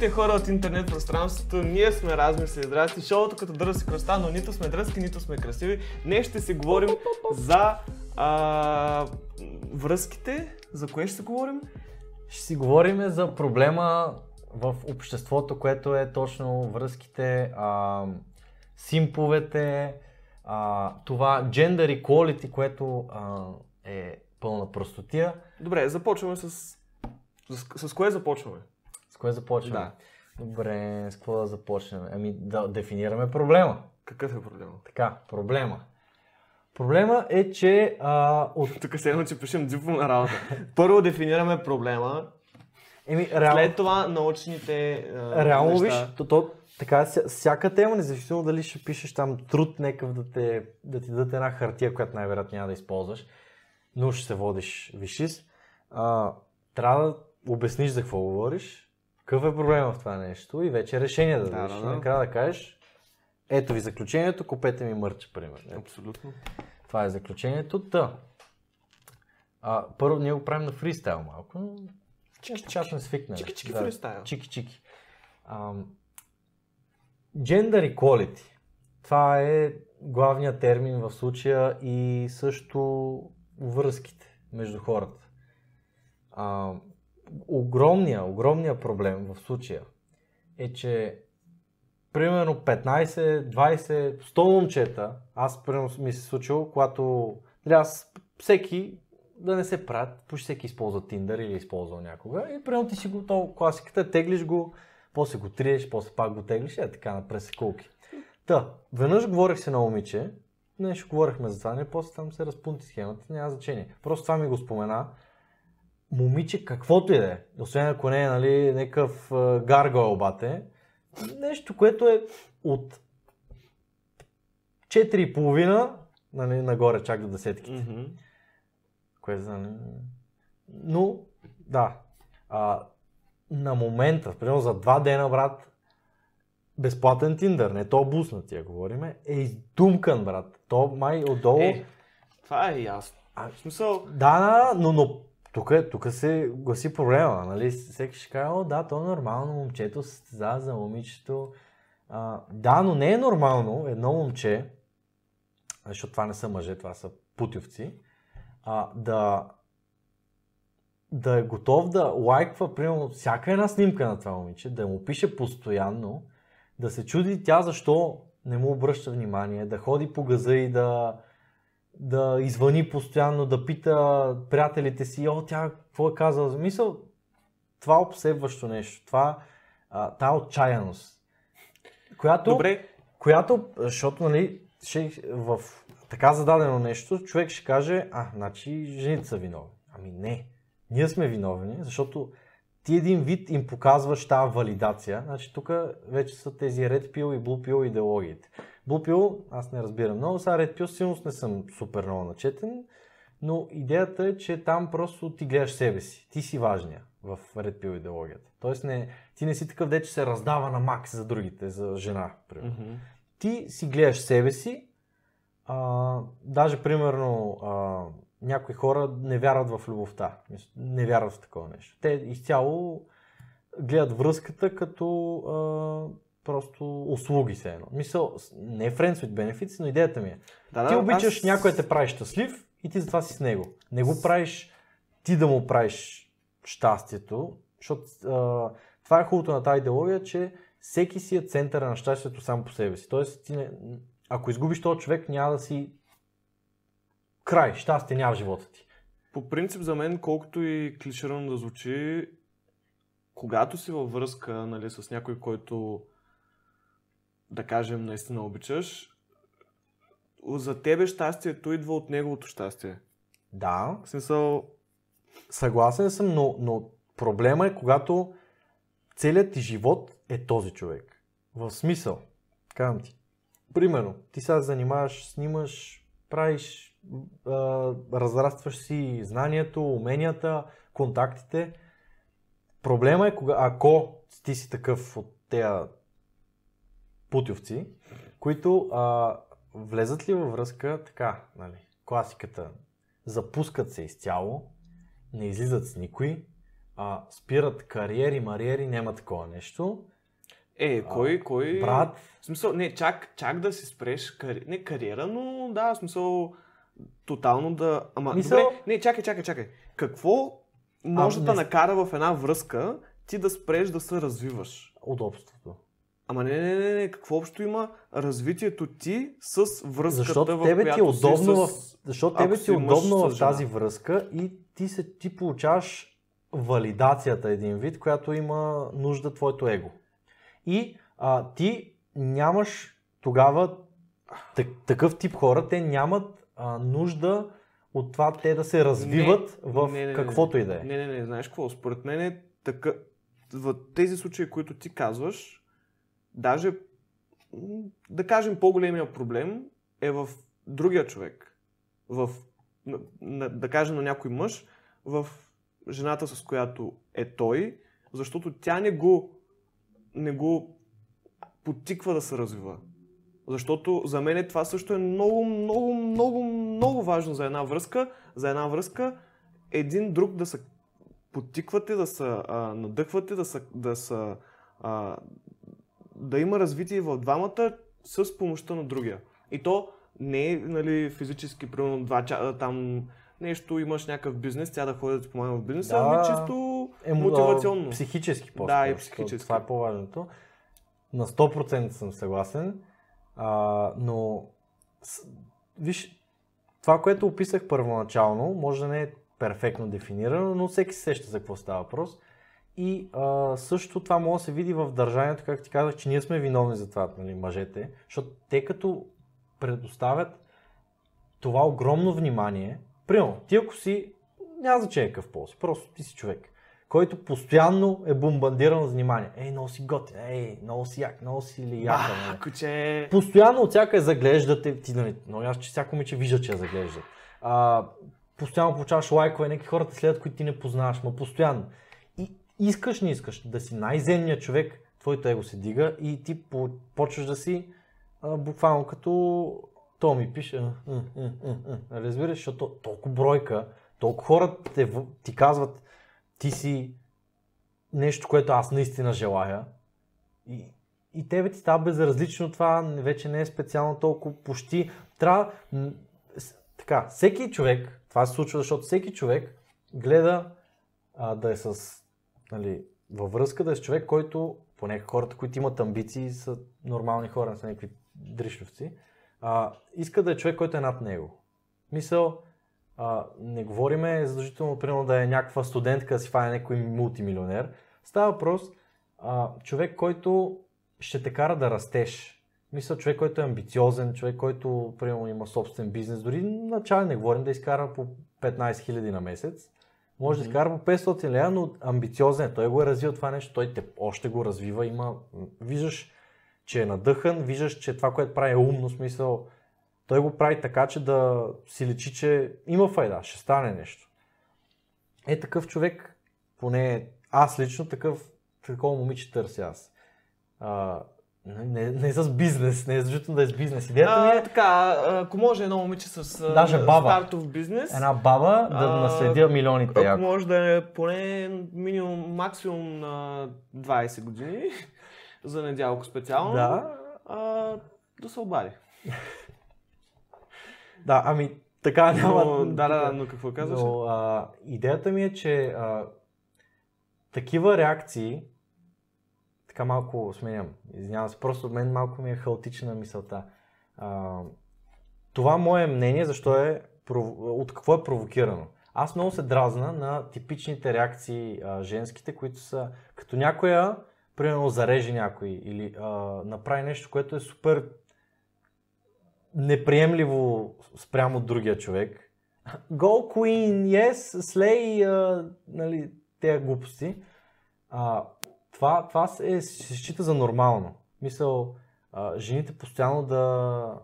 Здравейте хора от интернет пространството, ние сме размисли. Здрасти, шоуто като дръзки кръста, но нито сме дръзки, нито сме красиви. Днес ще си говорим за а, връзките. За кое ще си говорим? Ще си говорим за проблема в обществото, което е точно връзките, а, симповете, а, това gender equality, което а, е пълна простотия. Добре, започваме с... С, с кое започваме? Кое започваме? Да. Добре, с какво да започнем? Ами да дефинираме проблема. Какъв е проблема? Така, проблема. Проблема е, че а, от... Тук се едно, че пишем дипломна работа. Първо дефинираме проблема, Еми, реално, след това научните а, реално неща. виж, то, то, така, ся- всяка тема, независимо дали ще пишеш там труд някакъв да, те, да ти дадат една хартия, която най-вероятно няма да използваш, но ще се водиш вишис, а, трябва да обясниш за какво говориш, какъв е проблема в това нещо и вече решение да Да, дадеш. да, да. накрая да кажеш, ето ви заключението, купете ми мърча, примерно. Абсолютно. Това е заключението. Та. А, първо ние го правим на фристайл малко, но чак сме свикнали. Чики-чики фристайл. Чики-чики. Gender equality. Това е главният термин в случая и също връзките между хората. А, огромния, огромния проблем в случая е, че примерно 15, 20, 100 момчета, аз примерно ми се случило, когато с- всеки да не се правят, почти всеки използва Tinder или е използвал някога и примерно ти си го, класиката, е, теглиш го, после го триеш, после пак го теглиш и е така на пресекулки. Та, веднъж говорих се на момиче, нещо говорихме за това, не после там се разпунти схемата, няма значение. Просто това ми го спомена. Момиче, каквото и да е, освен ако не е нали, някакъв а, гаргойл бате, нещо, което е от 4,5 нали, нагоре чак до десетките. Мгм. Което, нали... Но, да. А, на момента, примерно за два дена, брат, безплатен Тиндър, не то буснатия, говориме, е издумкан, брат. То май отдолу... Е, това е ясно. А, В смисъл, Да, да, но, но тук, тук се гласи проблема, нали? Всеки ще каже, о, да, то е нормално, момчето се състезава за момичето. А, да, но не е нормално едно момче, защото това не са мъже, това са путевци, а, да, да е готов да лайква, примерно, всяка една снимка на това момиче, да му пише постоянно, да се чуди тя защо не му обръща внимание, да ходи по газа и да, да извъни постоянно, да пита приятелите си, о, тя какво е казала? Мисъл, това обсебващо нещо, това, а, тая отчаяност, която, добре, която, защото, нали, ще, в така зададено нещо, човек ще каже, а, значи жените са виновни. Ами не, ние сме виновни, защото ти един вид им показваш тази валидация. Значи тук вече са тези Red Pill и Blue Pill идеологиите. Blue Pill, аз не разбирам много, сега Red Pill силно не съм супер много начетен, но идеята е, че там просто ти гледаш себе си. Ти си важния в Red Pill идеологията. Тоест не, ти не си такъв, де, че се раздава на макс за другите, за жена, примерно Мгм. ти си гледаш себе си, а, даже примерно а, някои хора не вярват в любовта, не вярват в такова нещо. Те изцяло гледат връзката като а, просто услуги се едно. Мисъл, не е friends with benefits, но идеята ми е. Да, ти да, обичаш аз- някой те прави щастлив и ти затова си с него. Не го правиш ти да му правиш щастието, защото а, това е хубавото на тази идеология, че всеки си е центъра на щастието сам по себе си. Тоест, ти не, ако изгубиш този човек, няма да си край, щастие няма в живота ти. По принцип за мен, колкото и клиширано да звучи, когато си във връзка нали, с някой, който да кажем наистина обичаш, за тебе щастието идва от неговото щастие. Да, В смисъл, съгласен съм, но, но проблема е когато целият ти живот е този човек. В смисъл, казвам ти. Примерно, ти сега се занимаваш, снимаш, правиш, а, разрастваш си знанието, уменията, контактите. Проблема е, кога, ако ти си такъв от тези путевци, които а, влезат ли във връзка така, нали, класиката, запускат се изцяло, не излизат с никой, а, спират кариери, мариери, няма такова нещо. Е, кой, кой... Брат, В смисъл, не, чак, чак да си спреш кари... не кариера, но да, в смисъл, тотално да... Ама, Мисъл- добре, не, чакай, чакай, чакай. Какво може А, да не накара в една връзка ти да спреш да се развиваш? удобството. Ама не, не, не, не, какво общо има развитието ти с връзката, Защото в тебе ти е удобно, с... в, защото тебе ти е удобно в тази връзка и ти, се, ти получаваш валидацията един вид, която има нужда твоето его. И а, ти нямаш тогава так, такъв тип хора, те нямат а, нужда от това те да се развиват в не, не, не, каквото и да е. Не, не, не, знаеш какво? Според мен е така... В тези случаи, които ти казваш, даже, да кажем, по-големия проблем е в другия човек. В, да кажем на някой мъж, в жената, с която е той, защото тя не го, не го потиква да се развива. Защото за мен това също е много, много, много, много важно за една връзка. За една връзка един друг да се потиквате, да се а, надъхвате, да се, да, се, а, да има развитие в двамата с помощта на другия. И то не е нали, физически, примерно два часа там нещо, имаш някакъв бизнес, тя да ходи да ти помага в бизнеса, Да. ами чисто Емо- мотивационно. Психически по Да, и психически. Това е по-важното. На 100% съм съгласен. А, но, с, виж, това, което описах първоначално, може да не е перфектно дефинирано, но всеки се сеща за какво става въпрос. И а, също това може да се види в държанието, как ти казах, че ние сме виновни за това, нали, мъжете, защото те като предоставят това огромно внимание, примерно, ти ако си, няма значение какъв пол си, просто ти си човек, който постоянно е бомбардиран с внимание. Ей, много си готин, ей, много си як, много си ли яка, нали? А, куче! Постоянно от всяка е заглеждате, ти нали, много ясно, че всяко момиче вижда, че я заглеждат. А, постоянно получаваш лайкове, някакви хората следят, които ти не познаваш, но постоянно. И искаш, не искаш да си най-земният човек, твоето его се дига и ти по- почваш да си а, буквално като то ми пише, а, а, а. разбираш, защото толкова бройка, толкова хора те, ти казват, ти си нещо, което аз наистина желая. И, и тебе ти става безразлично това, вече не е специално толкова почти. Трябва, така, всеки човек, това се случва, защото всеки човек гледа а, да е с, нали, във връзка да е с човек, който, поне хората, които имат амбиции, са нормални хора, не са някакви дришовци, а, иска да е човек, който е над него. Мисъл, а, не говориме задължително, примерно, да е някаква студентка, да си фане някой мултимилионер. Става въпрос, а, човек, който ще те кара да растеш. Мисля, човек, който е амбициозен, човек, който, примерно, има собствен бизнес, дори начален не говорим да изкара по 15 000 на месец. Може да изкара по 500 лева, но амбициозен е. Той го е развил това нещо, той те още го развива. Има, виждаш, че е надъхан, виждаш, че това, което прави е умно, смисъл, той го прави така, че да си личи, че има файда, ще стане нещо. Е такъв човек, поне аз лично такъв, такова момиче търся аз. А, не, не, не с бизнес, не е задължително да е с бизнес. Идеята ми А, е така, ако може едно момиче с а, Даже баба. стартов бизнес, една баба да А, наследя милионите. ако Яко. може да е поне минимум, максимум на 20 години, за недялко специално, Да, а, да се обади. да, ами така няма. Но, да, да, да, но какво казваш? Но а, идеята ми е, че а, такива реакции, така малко сменям, извинявам се, просто мен малко ми е хаотична мисълта. А, това мое мнение, защо е, от какво е провокирано. Аз много се дразна на типичните реакции а, женските, които са като някоя, примерно зареже някой или а, направи нещо, което е супер неприемливо спрямо другия човек. Go Queen, yes, Slay, а, нали, тези глупости. А, това това се, се счита за нормално. Мисъл, а, жените постоянно да,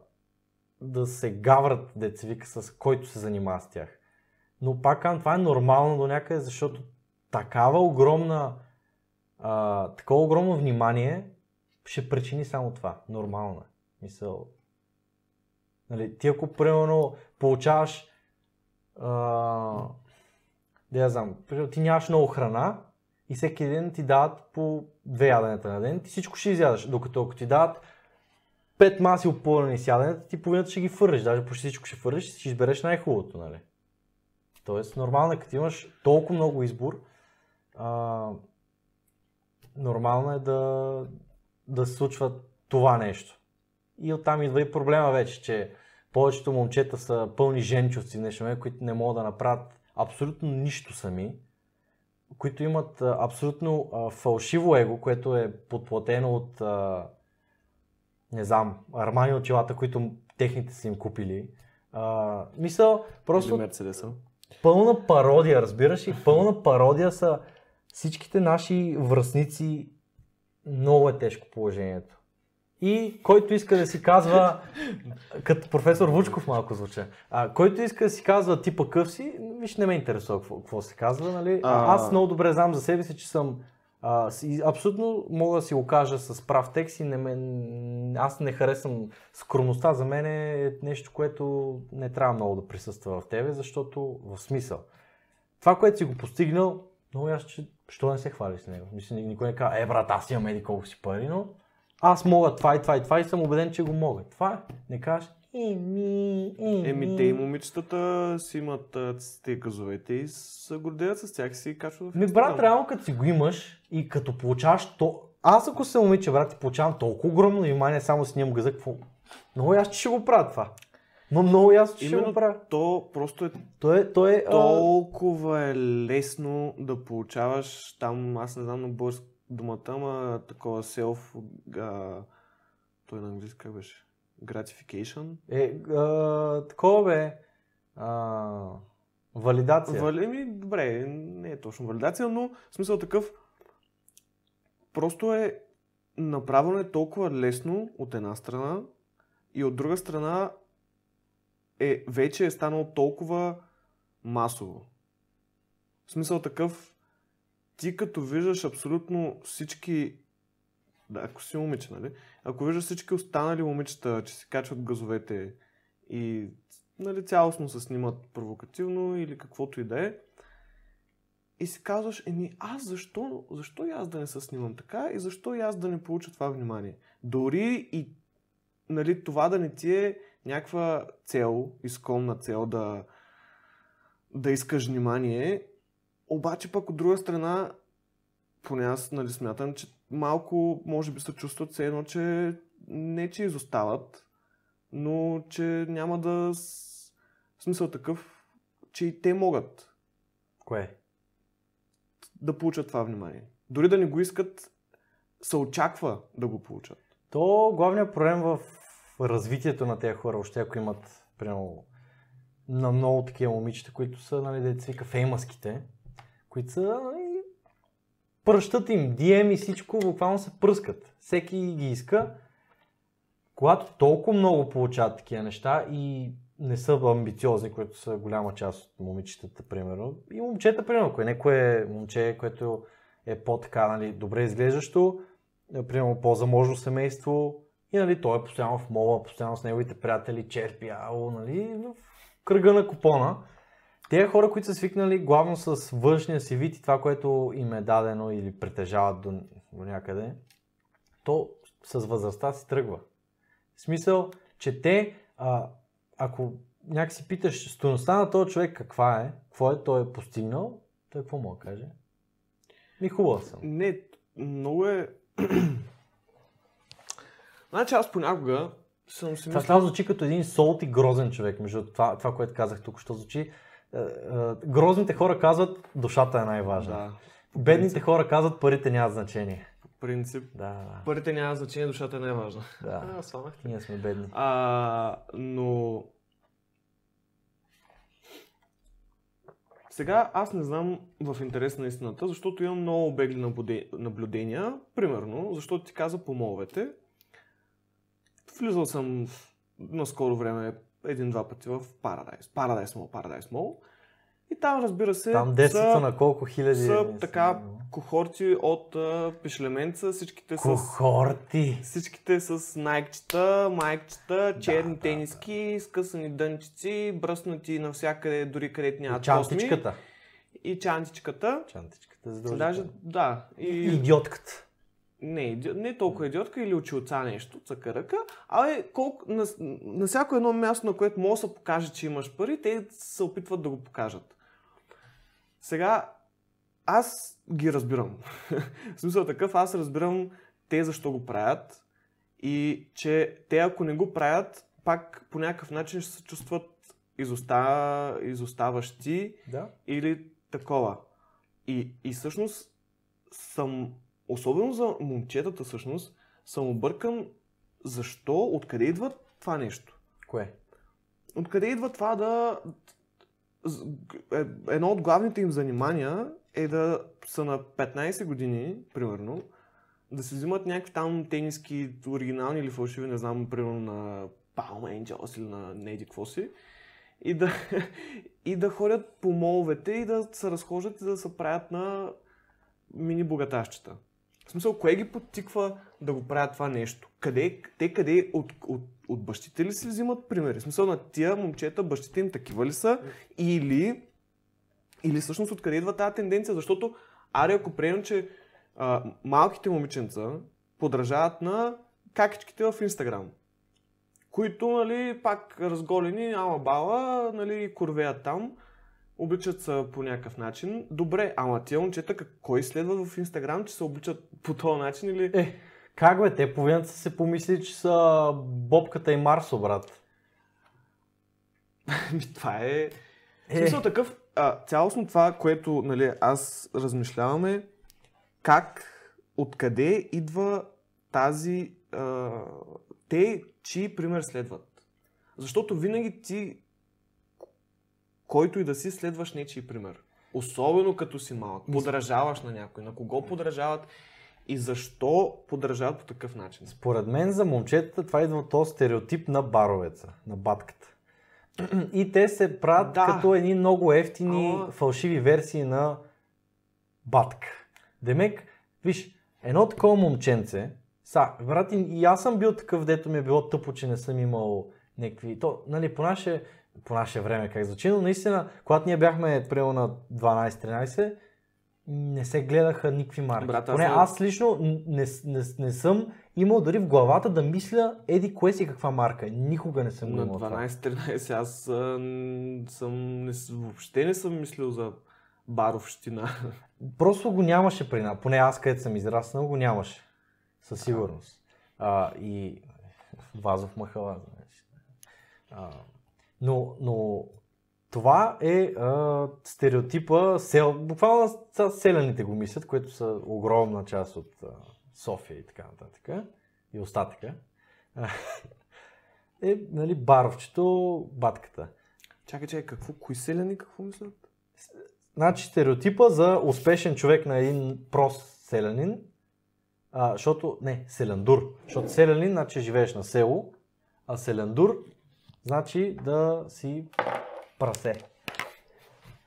да се гаврат, деца с който се занимава с тях. Но пак това е нормално до някъде, защото такава огромна, а, такова огромно внимание ще причини само това. Нормално е. Мисъл, Нали, ти ако примерно получаваш а, да я знам, ти нямаш много храна и всеки ден ти дават по две яденета на ден, ти всичко ще изядаш, докато ако ти дават пет маси опълнени с яденета, ти половината ще ги фърлиш, даже почти всичко ще фърлиш и ще избереш най-хубавото, нали? Тоест, нормално е, като имаш толкова много избор, а, нормално е да, да се случва това нещо. И оттам идва и проблема вече, че повечето момчета са пълни женчовци днешно които не могат да направят абсолютно нищо сами, които имат абсолютно фалшиво его, което е подплатено от, не знам, армани очилата, които техните са им купили. А, мисъл, просто Или пълна пародия, разбираш ли? Пълна пародия са всичките наши връзници. Много е тежко положението. И който иска да си казва, като професор Вучков малко звуча, а, който иска да си казва типа къв си, виж не ме интересува какво, какво се казва, нали? А- Аз много добре знам за себе си, че съм а, си- абсолютно мога да си го кажа с прав текст и не ме, аз не харесвам скромността. За мен е нещо, което не трябва много да присъства в тебе, защото в смисъл. Това, което си го постигнал, много ясно, че що не се хвали с него. Мисля, никой не казва, е брат, аз имам еди колко си пари, но аз мога това и това и това и съм убеден, че го мога. Това е. Не кажеш, еми, еми. Еми, те и момичетата си имат а, те газовете и се гордеят с тях и си качват в Ми, брат, реално като си го имаш и като получаваш то... Аз ако съм момиче, брат, и получавам толкова огромно внимание, само си снимам газа, какво... Много ясно, че ще го правя това. Но много ясно, че ще Именно го правя. то просто е Той е, той е толкова е лесно да получаваш там, аз не знам на български думата, ама такова self, а, той на английски как беше? Gratification? е, а, такова бе. А, валидация. Вали, ми, добре, не е точно валидация, но в смисъл такъв, просто е направено е толкова лесно от една страна и от друга страна е, вече е станало толкова масово. В смисъл такъв, ти като виждаш абсолютно всички, да, ако си момиче, нали? Ако виждаш всички останали момичета, че си качват газовете и нали, цялостно се снимат провокативно или каквото и да е, и си казваш, еми аз защо, защо и аз да не се снимам така и защо и аз да не получа това внимание? Дори и нали, това да не ти е някаква цел, изконна цел да, да искаш внимание, обаче пък от друга страна, поне аз нали, смятам, че малко може би се чувстват все едно, че не че изостават, но че няма да... В смисъл такъв, че и те могат Кое? да получат това внимание. Дори да не го искат, се очаква да го получат. То главният проблем в развитието на тези хора, още ако имат, примерно, на много такива момичета, които са, нали, деца вика, феймаските, които са, нали, пръщат им, DM и всичко, буквално се пръскат. Всеки ги иска. Когато толкова много получават такива неща и не са амбициозни, които са голяма част от момичетата, примерно. И момчета, примерно, ако е някое момче, което е по-така, нали, добре изглеждащо, е, примерно по-заможно семейство и нали, той е постоянно в мола, постоянно с неговите приятели, черпи, ало, нали, в кръга на купона. Те хора, които са свикнали главно с външния си вид и това, което им е дадено или притежават до, до някъде, то с възрастта си тръгва. В смисъл, че те, а, ако някакси питаш стоеността на този човек каква е, какво е той е постигнал, той какво мога да каже? Ми хубав съм. Не, много е... значи аз понякога съм си мислил... това звучи като един солт и грозен човек, между това, това което казах тук, що звучи. Е, е, Грозните хора казват, душата е най-важна. Да, Бедните хора казват, парите нямат значение. по принцип. Да, да, Парите няма значение, душата е важна. да. А, сванах. Ние сме бедни. А, но... Сега аз не знам в интерес на истината, защото имам много бегли наблюде- наблюдения. Примерно, защото ти каза по моловете. Влизал съм на скоро време един-два пъти в Paradise. Paradise Mall, Paradise Mall. И там, разбира се, Там са, на колко хиляди... са е така кохорти от а, пишлеменца, всичките с Кохорти! всичките с найкчета, майкчета, черни да, тениски, скъсани дънчици, бръснати навсякъде, дори където косми. Чантичката. и чантичката. Чантичката, за Даже, да. И, Идиотката. Не, иди- не толкова идиотка или очилца нещо, цъкаръка, а е колко, на, на всяко едно място, на което може да се покаже, че имаш пари, те се опитват да го покажат. Сега, аз ги разбирам. В смисъл такъв, аз разбирам те защо го правят и че те ако не го правят, пак по някакъв начин ще се чувстват изоста... изоставащи Да. или такова. И, и всъщност съм, особено за момчетата всъщност, съм объркан защо, откъде идва това нещо. Кое? Откъде идва това да... е- Едно от главните им занимания е да са на 15 години, примерно, да се взимат някакви там тениски, оригинални или фалшиви, не знам, примерно на Palm Angels или на не еди какво си, и да, и да ходят по моловете и да се разхождат и да се правят на мини богатащета. В смисъл, кое ги подтиква да го правят това нещо? Къде, те къде от, от, от бащите ли си взимат примери? В смисъл на тия момчета, бащите им такива ли са? Или, или всъщност откъде идва тази тенденция? Защото, аре, ако приемем, че а, малките момиченца подражават на какичките в Инстаграм, които, нали, пак разголени, ама бала, нали, курвеят там, обличат се по някакъв начин. Добре, ама тия момчета, как- кой следва в Инстаграм, че се обличат по този начин или... Е, как бе, те половината са се помисли, че са Бобката и Марсо, брат. Това е... Е. смисъл такъв, а, цялостно това, което нали, аз размишляваме, как, откъде идва тази... А, те, чии пример следват. Защото винаги ти, който и да си, следваш нечий пример. Особено като си малък. Подражаваш на някой. На кого подражават и защо подражават по такъв начин. Според мен за момчетата това идва от този стереотип на баровеца, на батката. И те се правят Да. като едни много ефтини, Ама- фалшиви версии на батка. Демек, виж, едно такова момченце, са, брат, и- аз съм бил такъв, дето ми е било тъпо, че не съм имал някакви... То, нали, по наше, по наше време, как звучи, но наистина, когато ние бяхме примерно на 12-13, не се гледаха никакви марки. Брат, Поне аз лично не, не, не съм имал дори в главата да мисля еди кое си каква марка. Никога не съм го На имал това. 12-13 аз а, съм, не, въобще не съм мислил за баровщина. Просто го нямаше при нас. Поне аз, където съм израснал, го нямаше. Със сигурност. А, и Вазов махала. Значи. А, но, но това е а, стереотипа, сел, буквално селяните го мислят, които са огромна част от а, София и така нататък. И остатъка. Е, нали, баровчето, батката. Чакай, чакай, какво? Кои селяни какво мислят? Значи стереотипа за успешен човек на един прост селянин, а, защото, не, селяндур, защото селянин значи живееш на село, а селяндур значи да си прасе.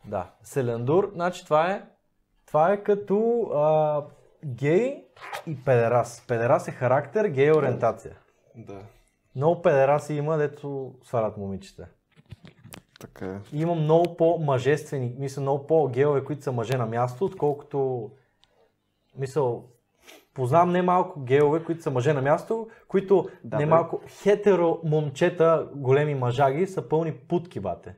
Да, селяндур, значи това е, това е като а, гей и педерас. Педерас е характер, гей е ориентация. Да. Много педераси има, дето свалят момичета. Така е. Има много по-мъжествени, мисля, много по-геове, които са мъже на място, отколкото, мисъл, познавам немалко геове, които са мъже на място, които Да, немалко хетеро момчета, големи мъжаги, са пълни путки, бате.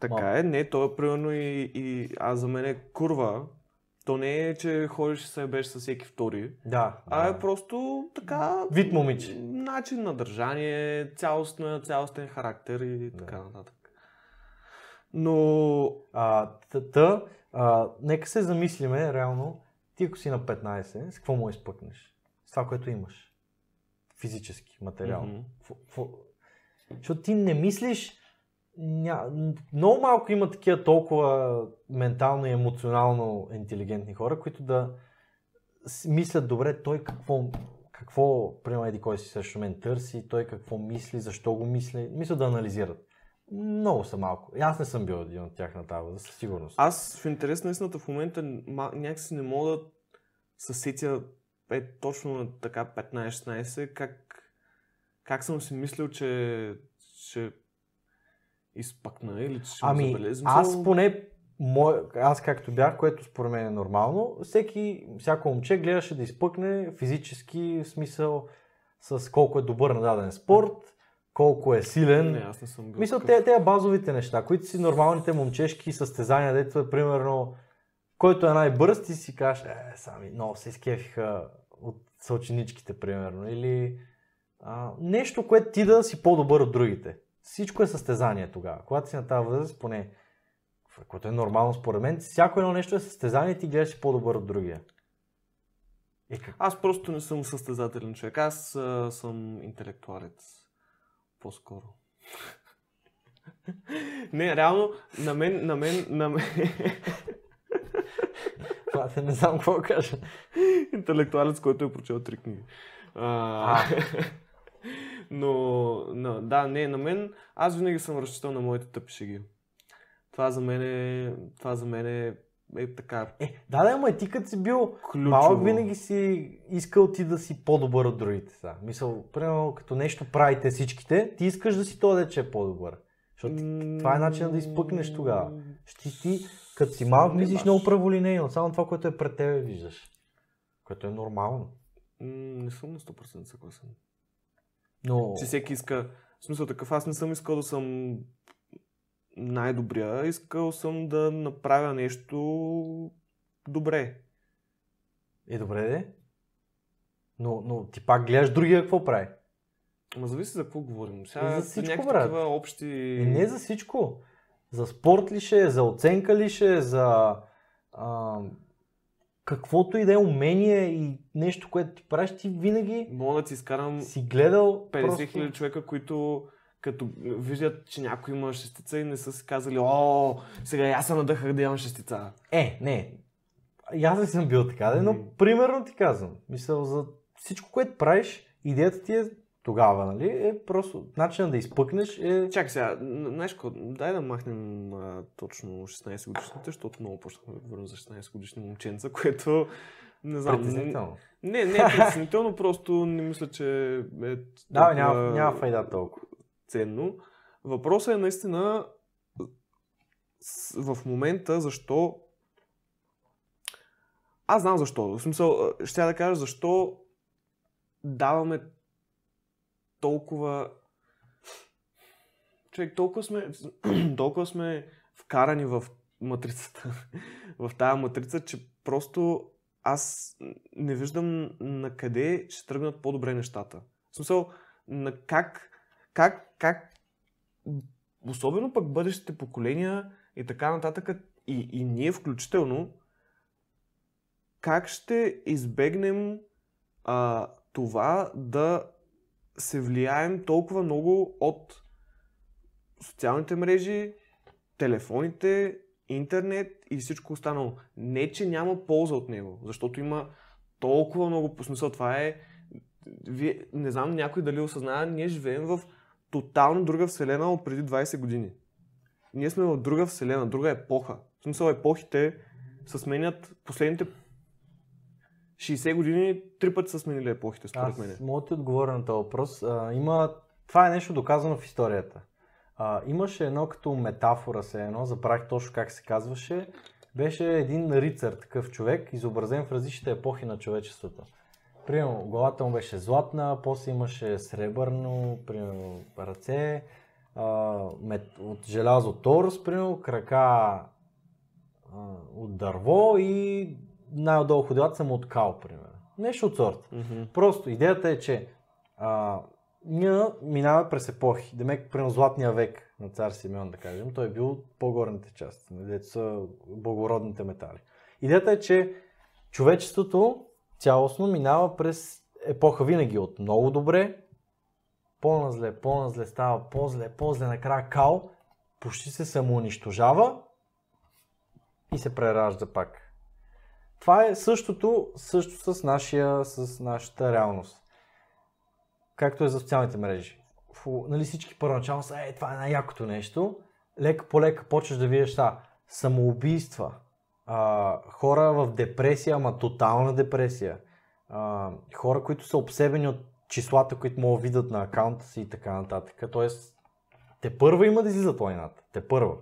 Така е, не, то е примерно и, и аз за мен е курва. То не е, че ходиш и се беше с всеки втори, Да. а да. е просто така... Вид момиче. Начин на държание, цялостна, цялостен характер и така нататък. Но А, та, та, а, нека се замислиме, реално, ти ако си на 15, с какво му изпъкнеш? С това, което имаш. Физически. Фу- фу- Защото ти не мислиш, ня... много малко има такива толкова ментално и емоционално интелигентни хора, които да мислят добре той какво, какво примерно еди кой си срещу мен търси, той какво мисли, защо го мисли, мисля да анализират. Много са малко. Аз не съм бил един от тях на тази възраст, със сигурност. аз в интерес на истината в момента някакси не мога да се сетя е, точно на така 15-16 как, как съм си мислил, че ще изпъкна или че ще Ами, го забележа. аз поне мой, аз както бях, което според мен е нормално, всеки, всяко момче гледаше да изпъкне физически, в смисъл с колко е добър на даден спорт, колко е силен. Не, аз не съм бил Мисля, те, те базовите неща, които си нормалните момчешки състезания, дето е примерно, който е най-бърз, ти си кажеш, е, сами, много се изкефиха от съученичките, примерно. Или а, нещо, което ти да си по-добър от другите. Всичко е състезание тогава. Когато си на тази възраст, поне, което е нормално според мен, всяко едно нещо е състезание и ти гледаш си по-добър от другия. Е, как? Аз просто не съм състезателен човек. Аз а, съм интелектуалец. По-скоро. не, реално, на мен, на мен, на мен... Това не знам какво кажа. интелектуалец, който е прочел три книги. А, но, но, да, не, на мен, аз винаги съм разчитал на моите тъпи шеги. Това за мен е, това за мен е, е така Е, да, да, ама ти като си бил ключово. малък, винаги си искал ти да си по-добър от другите. Са. Мисъл, примерно, като нещо правите всичките, ти искаш да си то че е по-добър. Защото ти- това е начинът да изпъкнеш тогава. Ще ти, като си малък, мислиш много праволинейно. Само това, което е пред тебе, виждаш. Което е нормално. Не съм на 100% съгласен. Но... Че всеки иска, в смисъл такъв, аз не съм искал да съм най-добрия, искал съм да направя нещо добре. Е, добре, де. Но, но ти пак гледаш другия какво прави. Ма зависи за какво говорим. Сега За всичко, брат. такива общи... И не за всичко. За спорт ли ще е, за оценка ли ще е, за а, каквото и да е умение и нещо, което ти правиш, ти винаги Мога да ти изкарам си гледал 50 просто... хиляди човека, които като виждат, че някой има шестица и не са си казали, о, сега аз се надъхах да имам шестица. Е, не. И аз не съм бил така, но примерно ти казвам. Мисъл, за всичко, което правиш, идеята ти е тогава, нали? Е просто начинът да изпъкнеш е... Чакай сега, знаеш какво, дай да махнем а, точно 16 годишните, защото много почнахме да говорим за 16 годишни момченца, което не знам. Притеснително. Не, не е притеснително, просто не мисля, че е Да, няма, няма файда толкова. Ценно. Въпросът е наистина в момента защо аз знам защо. В смисъл, ще да кажа защо даваме толкова човек, толкова сме, толкова сме вкарани в матрицата, в тази матрица, че просто аз не виждам на къде ще тръгнат по-добре нещата. В смисъл, на как, как, как, особено пък бъдещите поколения и така нататък, и, и ние включително, как ще избегнем а, това да се влияем толкова много от социалните мрежи, телефоните, интернет и всичко останало. Не, че няма полза от него, защото има толкова много по смисъл. Това е. Вие, не знам някой дали осъзнава, ние живеем в тотално друга вселена от преди 20 години. Ние сме в друга вселена, друга епоха. В смисъл епохите се сменят последните 60 години, три пъти са сменили епохите, според мен. Аз мога да ти отговоря на този въпрос. А, има... Това е нещо доказано в историята. А, имаше едно като метафора се едно, забравих точно как се казваше. Беше един рицар, такъв човек, изобразен в различните епохи на човечеството. Примерно, главата му беше златна, после имаше сребърно, примерно, ръце, а, мет, от желязо торс, примерно, крака а, от дърво и най-отдолу ходилата съм от кал, примерно. Нещо от сорта. Мгм. Просто идеята е, че а, ние минаваме през епохи. Демек, примерно златния век на цар Симеон, да кажем, той е бил от по-горните части, нали, дето са благородните метали. Идеята е, че човечеството цялостно минава през епоха винаги от много добре, по-назле, по-назле става по-зле, по-зле, накрая кал, почти се самоунищожава и се преражда пак. Това е същото, също с, нашия, с нашата реалност. Както е за социалните мрежи. Фу, нали всички първоначално са, е, това е най-якото нещо. Лека по лека почваш да видиш са, самоубийства, а, хора в депресия, ама тотална депресия, а, хора, които са обсебени от числата, които могат да видят на акаунта си и така нататък. Тоест, те първа има да излизат войната. Те първа.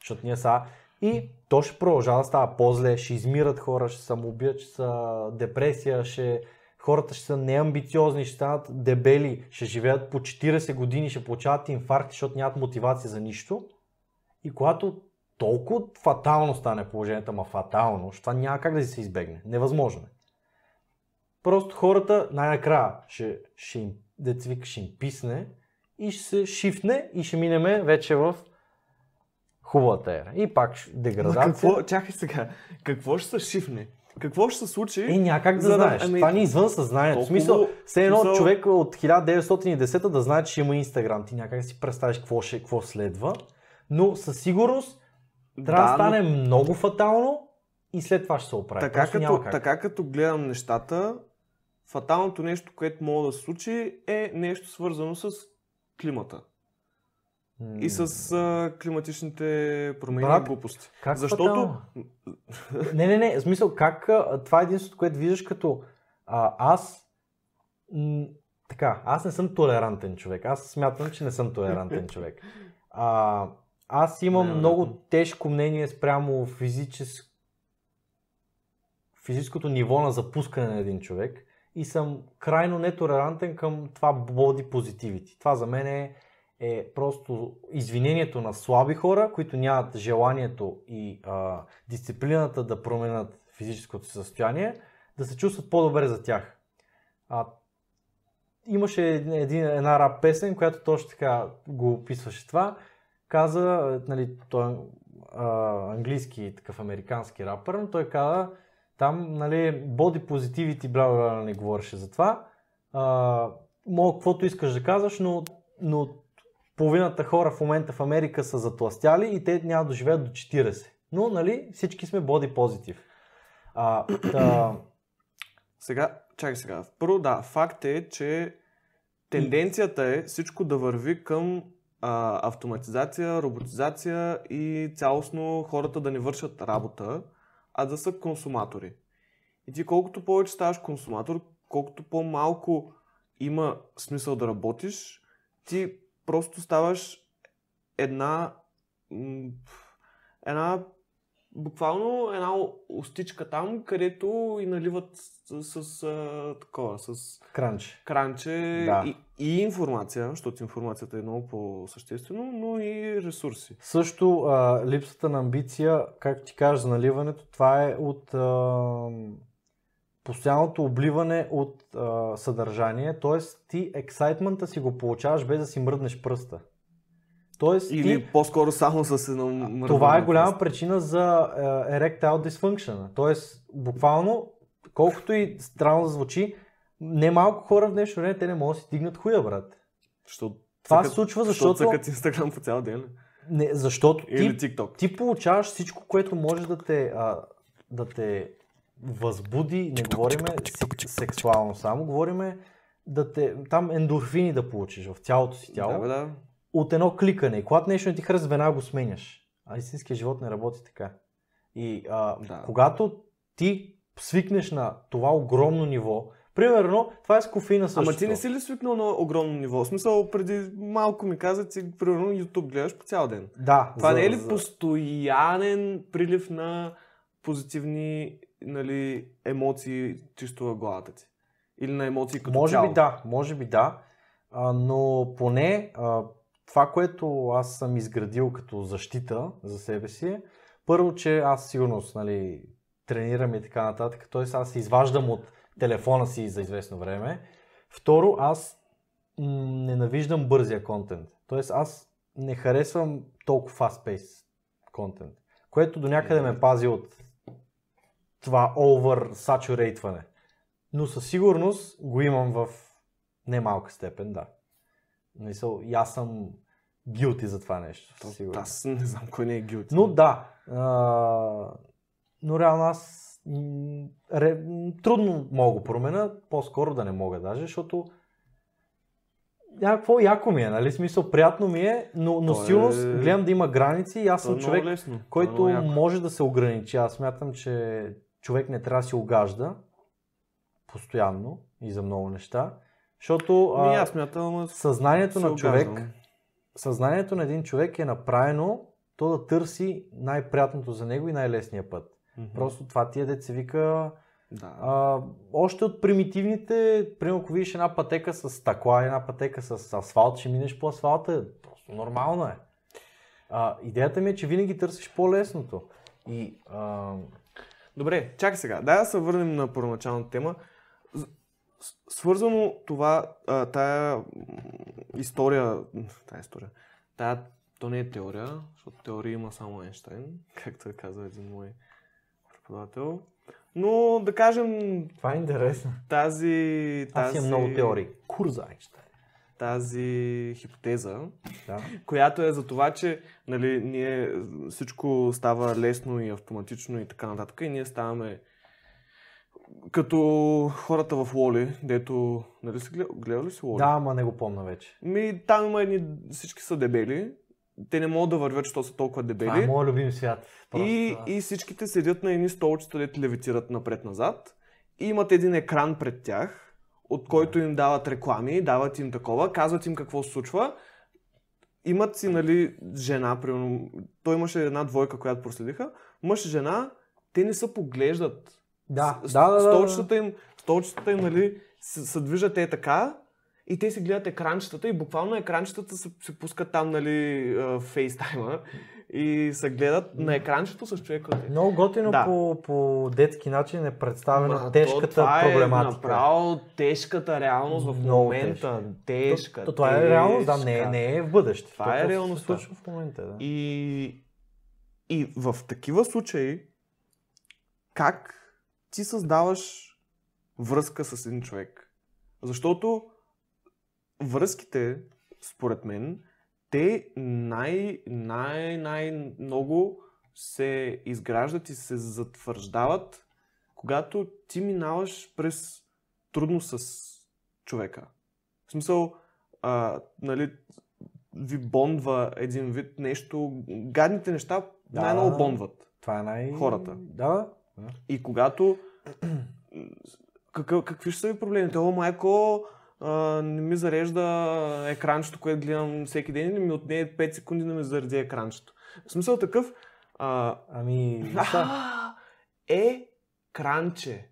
Защото ние са И то ще продължава да става по-зле, ще измират хора, ще самоубият, ще са депресия, ще... хората ще са неамбициозни, ще станат дебели, ще живеят по 40 години, ще получават инфаркт, защото нямат мотивация за нищо. И когато толкова фатално стане положението, ама фатално, защото това няма как да си се избегне. Невъзможно е. Просто хората най-накрая ще, ще им, деца вика, ще им писне и ще се шифне и ще минеме вече в хубавата ера. И пак деградация. Какво, чакай сега, какво ще се шифне? Какво ще се случи? И някак да знаеш. Ами, това ни е извън съзнанието. Толкова... В смисъл, все едно смисъл... човек от 1910 да знае, че има Инстаграм. Ти някак си представиш какво, ще, какво следва. Но със сигурност трябва да, да стане но... много фатално и след това ще се оправи. Така като, така като гледам нещата, фаталното нещо, което мога да се случи е нещо свързано с климата. Mm. И с а, климатичните промени Брат, и глупости. Как Защото... не, не, не, в смисъл, как това е единството, което виждаш като а, аз м- така, аз не съм толерантен човек. Аз смятам, че не съм толерантен човек. А, аз имам не, много тежко мнение спрямо физическо физическото ниво на запускане на един човек и съм крайно нетолерантен към това body positivity. Това за мен е, е просто извинението на слаби хора, които нямат желанието и а, дисциплината да променят физическото състояние, да се чувстват по-добре за тях. А, имаше един, една рап песен, която точно така го описваше това. Каза, нали, той е английски, такъв американски рапър, но той каза, там, нали, body positivity, бла, бла, не говореше за това. А, мога каквото искаш да казваш, но, но половината хора в момента в Америка са затластяли и те няма да живеят до 40. Но, нали, всички сме body positive. А, та... Сега, чакай сега. Първо, да, факт е, че тенденцията е всичко да върви към а, автоматизация, роботизация и цялостно хората да не вършат работа а да са консуматори. И ти колкото повече ставаш консуматор, колкото по-малко има смисъл да работиш, ти просто ставаш една една буквално една остичка там, където и наливат с, с, с такова, с кранче, кранче да. и, и информация, защото информацията е много по-съществено, но и ресурси. Също а, липсата на амбиция, както ти кажеш за наливането, това е от а, постоянното обливане от а, съдържание, т.е. ти ексайтмента си го получаваш без да си мръднеш пръста. Тоест, Или ти... по-скоро само с едно. Това е голяма причина за uh, erectile dysfunction. Тоест, буквално, колкото и странно да звучи, не малко хора в днешно време те не могат да си дигнат хуя, брат. Що? Това се случва, защото... Защото Инстаграм по цял ден. Не, защото Или ти, TikTok. ти получаваш всичко, което може да те, а, да те възбуди, не говориме сексуално само, говориме да те, там ендорфини да получиш в цялото си тяло. Да, да от едно кликане. Когато нещо не ти харесва, веднага го сменяш. А истинският живот не работи така. И а, да. когато ти свикнеш на това огромно ниво, примерно, това е с кофеина също. Ама ти не си ли свикнал на огромно ниво? В смисъл, преди малко ми каза, че примерно YouTube гледаш по цял ден. Да. Това за, не е ли за... постоянен прилив на позитивни нали, емоции чисто в главата ти? Или на емоции като Може цяло? би да, може би да. А, но поне а, това, което аз съм изградил като защита за себе си е, първо, че аз сигурност нали, тренирам и така нататък, т.е. аз се изваждам от телефона си за известно време. Второ, аз ненавиждам бързия контент. Т.е. аз не харесвам толкова fast-paced контент, което до някъде ме пази от това over saturatewане. Но със сигурност го имам в немалка степен, да. Мисъл, и аз съм guilty за това нещо. То, Аз не знам кой не е guilty. Но да. А, но реално аз ре, трудно мога го променя, по-скоро да не мога даже, защото някакво яко ми е, нали? Смисъл, приятно ми е, но, но силно е... гледам да има граници и аз съм е човек, лесно. който е може да се ограничи. Аз смятам, че човек не трябва да си огажда постоянно и за много неща. Защото а, аз смятам, съзнанието на човек, съзнанието на един човек е направено то да търси най-приятното за него и най-лесния път. Мгм. Просто това ти е деца вика Да. а, още от примитивните, примерно ако видиш една пътека с стъкла, една пътека с асфалт, ще минеш по асфалта, просто нормално е. А, идеята ми е, че винаги търсиш по-лесното. И а, Добре, чакай сега. Дай да се върнем на първоначалната тема. Свързано това, а, тая история, тая история, тая, то не е теория, защото теория има само Einstein, както казва един мой преподавател. Но да кажем това е интересно. тази, Аз тази, имам много теории. Курза Айнщайн. тази хипотеза, Да. която е за това, че нали, ние всичко става лесно и автоматично и така нататък и ние ставаме като хората в Лоли, дето, нали си гледал, гледал ли си Лоли? да, ама не го помня вече. Ми, там има едни, всички са дебели, те не могат да вървят, защото са толкова дебели. Това е моят любим свят. Просто, И, и всичките седят на едни столчета, дето левитират напред-назад. И имат един екран пред тях, от който им дават реклами, дават им такова, казват им какво се случва. Имат си, нали, жена, примерно, той имаше една двойка, която проследиха, мъж и жена, те не се поглеждат. Да, С- да, да. Столчетата им, столчетата им, нали, се, се движат е така, и те си гледат екранчетата и буквално екранчетата се, се пускат там, нали, фейстайма и се гледат на екранчето с човека. е. Много готино Да. по, по детски начин е представена Ма, тежката то, това проблематика. Е направо тежката реалност в Много момента. Тежка. То, то, това е реалност, да, не, е- тежка. не е в бъдеще. Това То е просто реалността. се случва в момента, да. И, и в такива случаи, как ти създаваш връзка с един човек? Защото връзките, според мен, те най, най, най много се изграждат и се затвърждават, когато ти минаваш през трудност с човека. В смисъл, а, нали, ви бондва един вид нещо, гадните неща Да. най-много бондват. Това е най... Хората. Да, да. И когато... Какъв, какви ще са ви проблемите? О, майко, а, не ми зарежда екранчето, което гледам всеки ден или ми отне 5 секунди да ми зареди екранчето. В смисъл такъв... А, Ами, а, е кранче.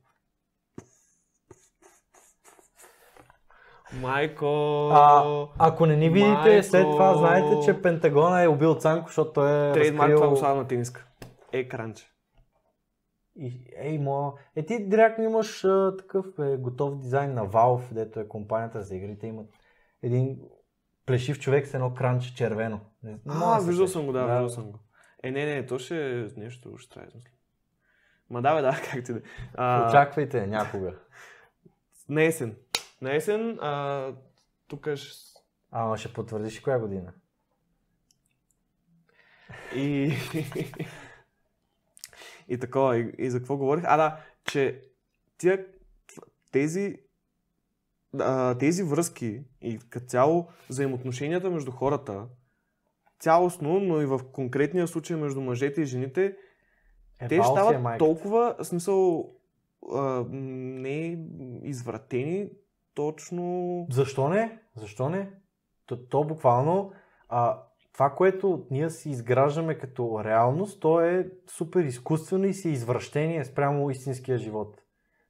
Майко... а, ако не ни видите, майко. след това знаете, че Пентагона е убил Цанко, защото той е Трейдмарк разкрил... това слава на тениска. Е кранче. И, ей, моя... Е, ти директно имаш а, такъв е, готов дизайн на Valve, дето е компанията за игрите. Имат един плешив човек с едно кранче червено. Не, А, да виждал съм го, да, виждал съм го. Е, не, не, то ще е нещо, друго, ще трябва да. Ма да, бе, да, как ти да. А, Очаквайте някога. на есен. На есен, а, тук ще... Ама ще потвърдиш коя година. И... и такова, и, и за какво говорих? А, да, че тия, тези, а, тези връзки и като цяло взаимоотношенията между хората, цялостно, но и в конкретния случай между мъжете и жените, Е, те е стават майката. толкова, смисъл, а, не извратени, точно... Защо не? Защо не? То, то буквално, а, това, което ние си изграждаме като реалност, то е супер изкуствено и си извращение спрямо истинския живот.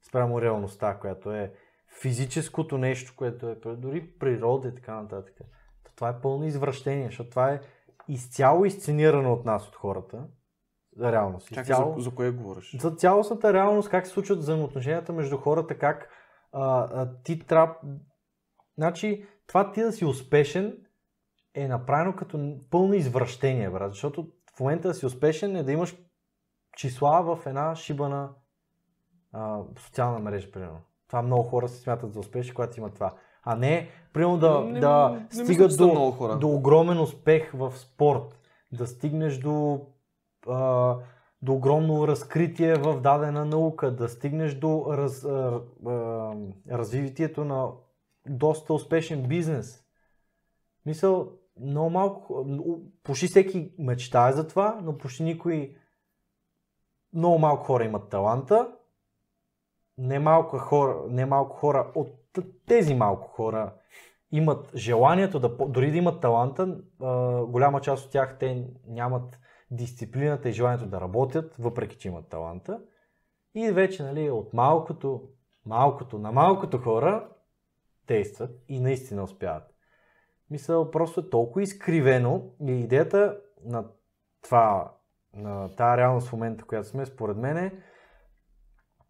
Спрямо реалността, която е физическото нещо, което е дори природа и така нататък. То това е пълно извращение, защото това е изцяло изценирано от нас, от хората. Реалност. Чакай, Изцяло... за, за кое говориш? За цялостната реалност, как се случват взаимоотношенията между хората, как а, а, ти трябва... Значи, това ти да си успешен е направено като пълно извращение, брат. Защото в момента да си успешен е да имаш числа в една шибана а, социална мрежа, примерно. Това много хора се смятат за успешни, когато имат това. А не, примерно да, Не- да не стигат са до, хора. до огромен успех в спорт, да стигнеш до, а, до огромно разкритие в дадена наука, да стигнеш до раз, а, а, развитието на доста успешен бизнес. Мисъл, много малко, почти всеки мечтае за това, но почти никой, много малко хора имат таланта, не малко хора, не малко хора от тези малко хора имат желанието да, дори да имат таланта, голяма част от тях те нямат дисциплината и желанието да работят, въпреки че имат таланта. И вече нали, от малкото, малкото на малкото хора действат и наистина успяват. Мисля, просто е толкова изкривено и идеята на това, на тази реалност в момента, която сме, според мен е,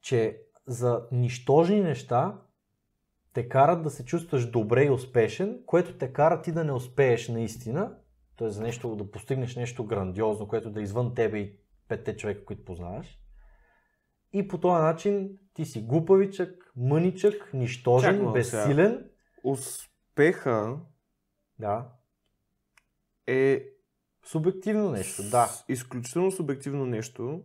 че за нищожни неща те карат да се чувстваш добре и успешен, което те кара ти да не успееш наистина, т.е. за нещо, да постигнеш нещо грандиозно, което да е извън тебе и петте човека, които познаваш. И по този начин ти си глупавичък, мъничък, нищожен, Чакай, безсилен. Успеха Да. е Субективно нещо, да. изключително субективно нещо.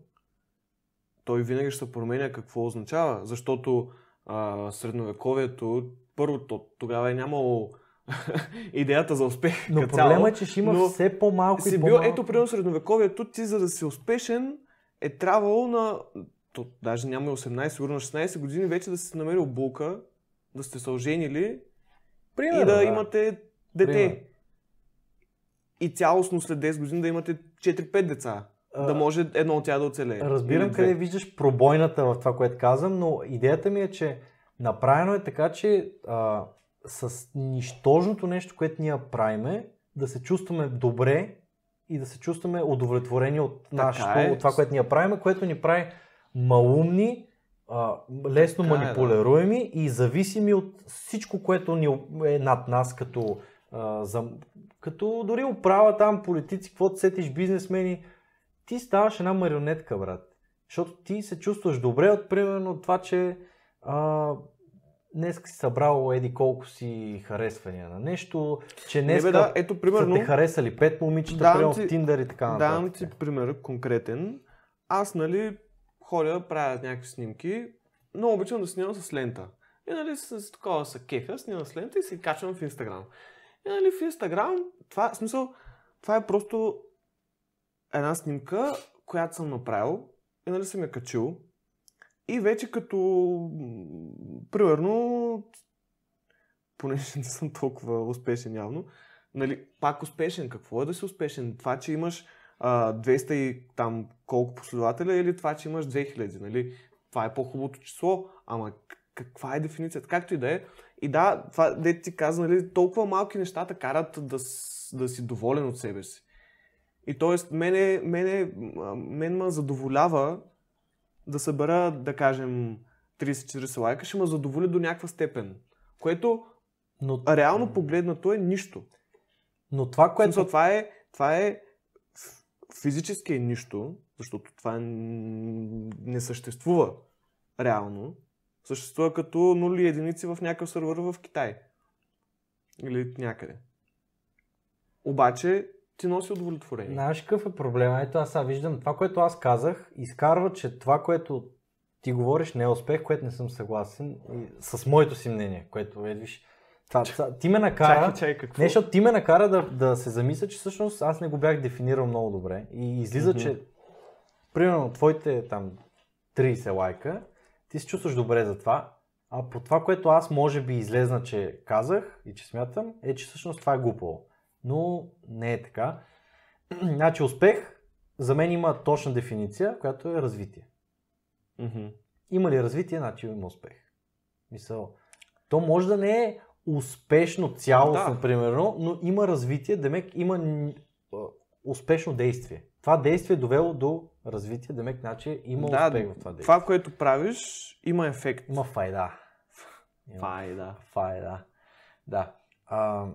Той винаги ще се променя какво означава, защото а, средновековието, първо, то, тогава е нямало идеята за успех. Но проблема е, че ще има все по-малко и бил, ето, примерно средновековието, ти за да си успешен е трябвало на, то, даже няма и 18, сигурно на 16 години вече да си намерил булка, да сте се оженили Примерно, и да, имате дете. Примерно. И цялостно след 10 години да имате 4-5 деца. А, да може едно от тях да оцелее. Разбирам къде виждаш пробойната в това, което казвам, но идеята ми е, че направено е така, че а, с нищожното нещо, което ние правиме, да се чувстваме добре и да се чувстваме удовлетворени от, нашето, е. от това, което ние правиме, което ни прави малумни, а, лесно Така е, да. манипулируеми и зависими от всичко, което ни е над нас, като, а, за, като дори управа там, политици, каквото сетиш, бизнесмени, ти ставаш една марионетка, брат. Защото ти се чувстваш добре от примерно това, че а, днес си събрал еди колко си харесвания на нещо, че днес Не, да, ето, примерно, са те харесали пет момичета, Давам примерно ти- в Тиндър и така нататък. Давам ти пример конкретен. Аз, нали, ходя, правя някакви снимки. Много обичам да снимам с лента. И, нали, с, такова са кефа, снимам с лента и се качвам в Инстаграм. И, нали, в Инстаграм, това, смисъл, това е просто една снимка, която съм направил и, нали, съм я качил. И вече като, примерно, понеже не съм толкова успешен явно, нали, пак успешен. Какво е да си успешен? Това, че имаш а, 200 и там колко последователя или това, че имаш 2000, нали? Това е по-хубавото число, ама каква е дефиницията? Както и да е. И да, това, де ти каза, нали, толкова малки нещата карат да, да си доволен от себе си. И т.е. мене, мене, мен ме задоволява да събера, да кажем, 30-40 лайка, ще ме задоволи до някаква степен. Което Но, реално погледнато е нищо. но това, което... смисъл, това е, това е физически е нищо, защото това не съществува реално. Съществува като нули единици в някакъв сервер в Китай. Или някъде. Обаче ти носи удовлетворение. Знаеш какъв е проблема? Ето аз сега виждам това, което аз казах, изкарва, че това, което ти говориш не е успех, което не съм съгласен и с моето си мнение, което е, виж, това, това, ти ме накара... Чакай, чакай, какво? Не, защото ти ме накара да, да се замисля, че всъщност аз не го бях дефинирал много добре. И излиза, Мгм. че примерно твоите там 30 лайка, ти се чувстваш добре за това, а по това, което аз може би излезна, че казах и че смятам, е, че всъщност това е глупаво. Но не е така. значи успех за мен има точна дефиниция, която е развитие. Мгм. Има ли развитие, значи има успех. Мисъл, то може да не е успешно цялостно, Да. примерно, но има развитие, демек има успешно действие. Това действие е довело до развитие, демек значи има Да, успех в това действие. Това, което правиш, има ефект. Има файда. Има Това е, да. файда. Да. А,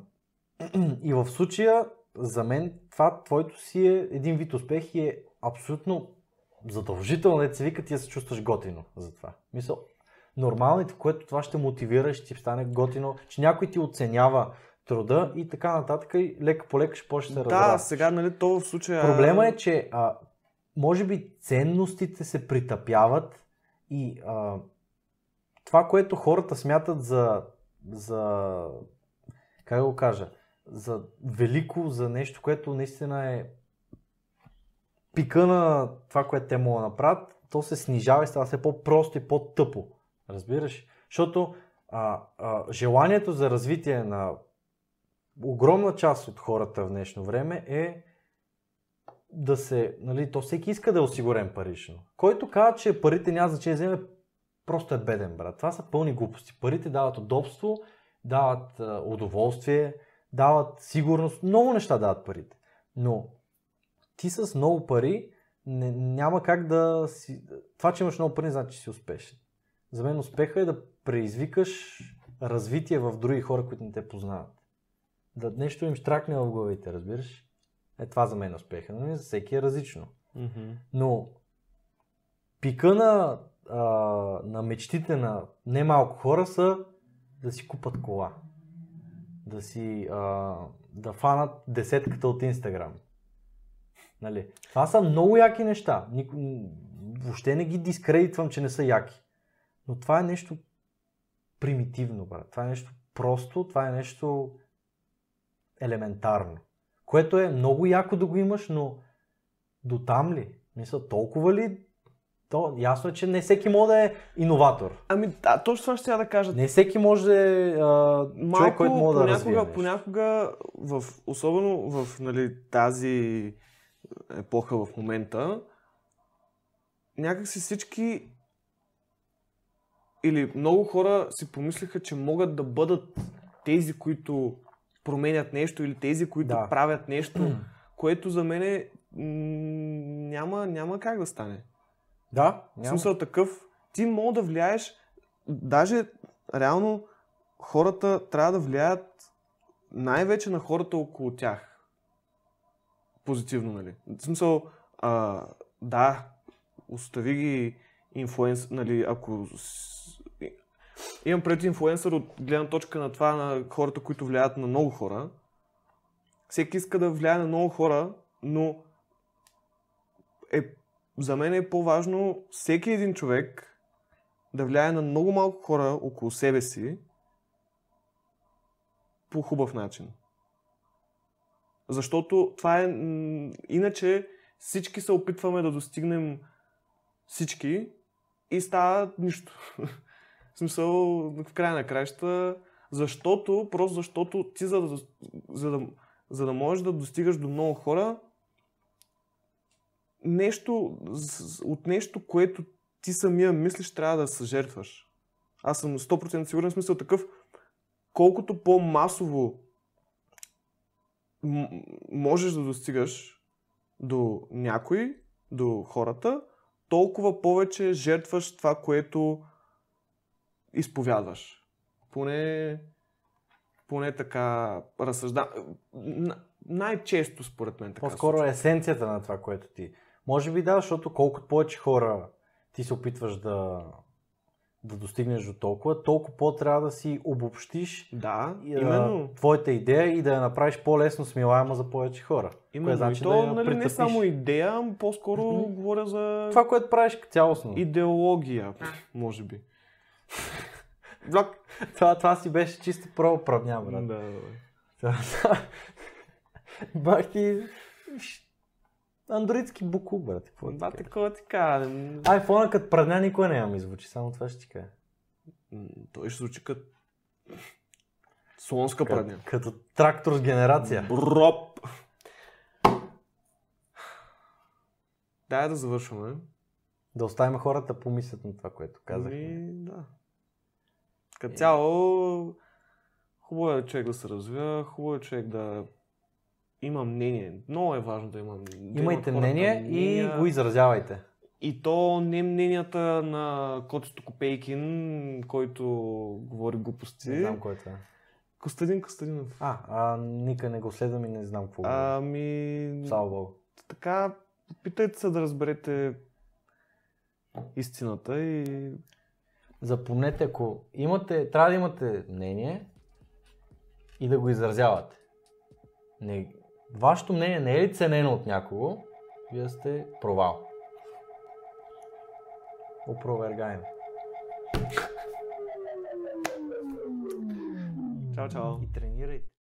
и в случая, за мен, това твоето си е един вид успех и е абсолютно задължително, да се вика, ти да се чувстваш готино за това. Мисъл, нормално е, в което това ще мотивира, ще ти стане готино, че някой ти оценява труда и така нататък и лека по лека ще почне да се Да, сега, нали, то в случая... Проблема е, че а, може би ценностите се притъпяват и а, това, което хората смятат за, за как го кажа, за велико, за нещо, което наистина е пика на това, което те могат да направят, то се снижава и става все по-просто и по-тъпо. Разбираш? Защото а, а, желанието за развитие на огромна част от хората в днешно време е да се, нали, то всеки иска да е осигурен парично. Който казва, че парите няма значение вземе, просто е беден, брат. Това са пълни глупости. Парите дават удобство, дават удоволствие, дават сигурност, много неща дават парите. Но ти с много пари не, няма как да си... Това, че имаш много пари, значи, че си успешен. За мен успеха е да предизвикаш развитие в други хора, които не те познават. Да нещо им штракне в главите, разбираш? Е, това за мен е успеха. Но за всеки е различно. Мгм. Но пика на, а, на мечтите на немалко хора са да си купат кола. Да си а, да фанат десетката от Инстаграм. Нали? Това са много яки неща. Нико... Въобще не ги дискредитвам, че не са яки. Но това е нещо примитивно, брат. Това е нещо просто, това е нещо елементарно. Което е много яко да го имаш, но до там ли? Мисля, толкова ли? То, ясно е, че не всеки може да е иноватор. Ами, да, точно това ще я да кажа. Не всеки може да е а, Малко, човек, който може да развие нещо. понякога в, особено в нали, тази епоха в момента, някакси всички или много хора си помислиха, че могат да бъдат тези, които променят нещо или тези, които Да. правят нещо, което за мен е, няма, няма как да стане. Да, В няма. смисъл такъв, ти мога да влияеш, даже реално хората трябва да влияят най-вече на хората около тях. Позитивно, нали? В смисъл, а, да, остави ги инфлуенс, нали, ако... Имам пред инфлуенсър от гледна точка на това на хората, които влияят на много хора. Всеки иска да влияе на много хора, но е, за мен е по-важно всеки един човек да влияе на много малко хора около себе си по хубав начин. Защото това е... Иначе всички се опитваме да достигнем всички и става нищо. В смисъл, в края на краища, защото, просто защото ти за за да, за да можеш да достигаш до много хора, нещо, от нещо, което ти самия мислиш, трябва да се жертваш. Аз съм 100% сигурен в смисъл такъв, колкото по-масово можеш да достигаш до някой, до хората, толкова повече жертваш това, което изповядваш. Поне, поне така разсъжда. Най-често, според мен, така. По-скоро е есенцията на това, което ти. Може би да, защото колкото повече хора ти се опитваш да, да достигнеш до толкова, толкова по-трябва да си обобщиш Да, и, именно. твоята идея и да я направиш по-лесно смилаема за повече хора. Именно. Кое значи и то, да нали, не само идея, ами по-скоро говоря за Това, което правиш цялостно. идеология, може би. Влак. Това, това си беше чисто правоправня, брат. Да, Това- Бах ти андроидски буку, брат. Какво да, такова ти кажа. Айфона като прадня никой няма ми звучи, само това ще ти кажа. Той ще звучи като слонска прадня. като трактор с генерация. Броп. Дай да завършваме. Да оставим хората да помислят на това, което казахме. Ами, да. Като цяло, хубаво е човек да се развива, хубаво е човек да има мнение. Много е важно да има да имат Имайте хората мнение и мнения. го изразявайте. И то не мненията на Котото Копейкин, който говори глупости. Не знам кой е това. Костадин Костадинов. А, а ника не го следвам и не знам какво. Ами, Слава Богу. така, опитайте се да разберете истината и Запомнете, ако имате, трябва да имате мнение и да го изразявате. Не, вашето мнение не е ли ценено от някого, вие сте провал. Опровергаем. чао, чао. И тренирайте.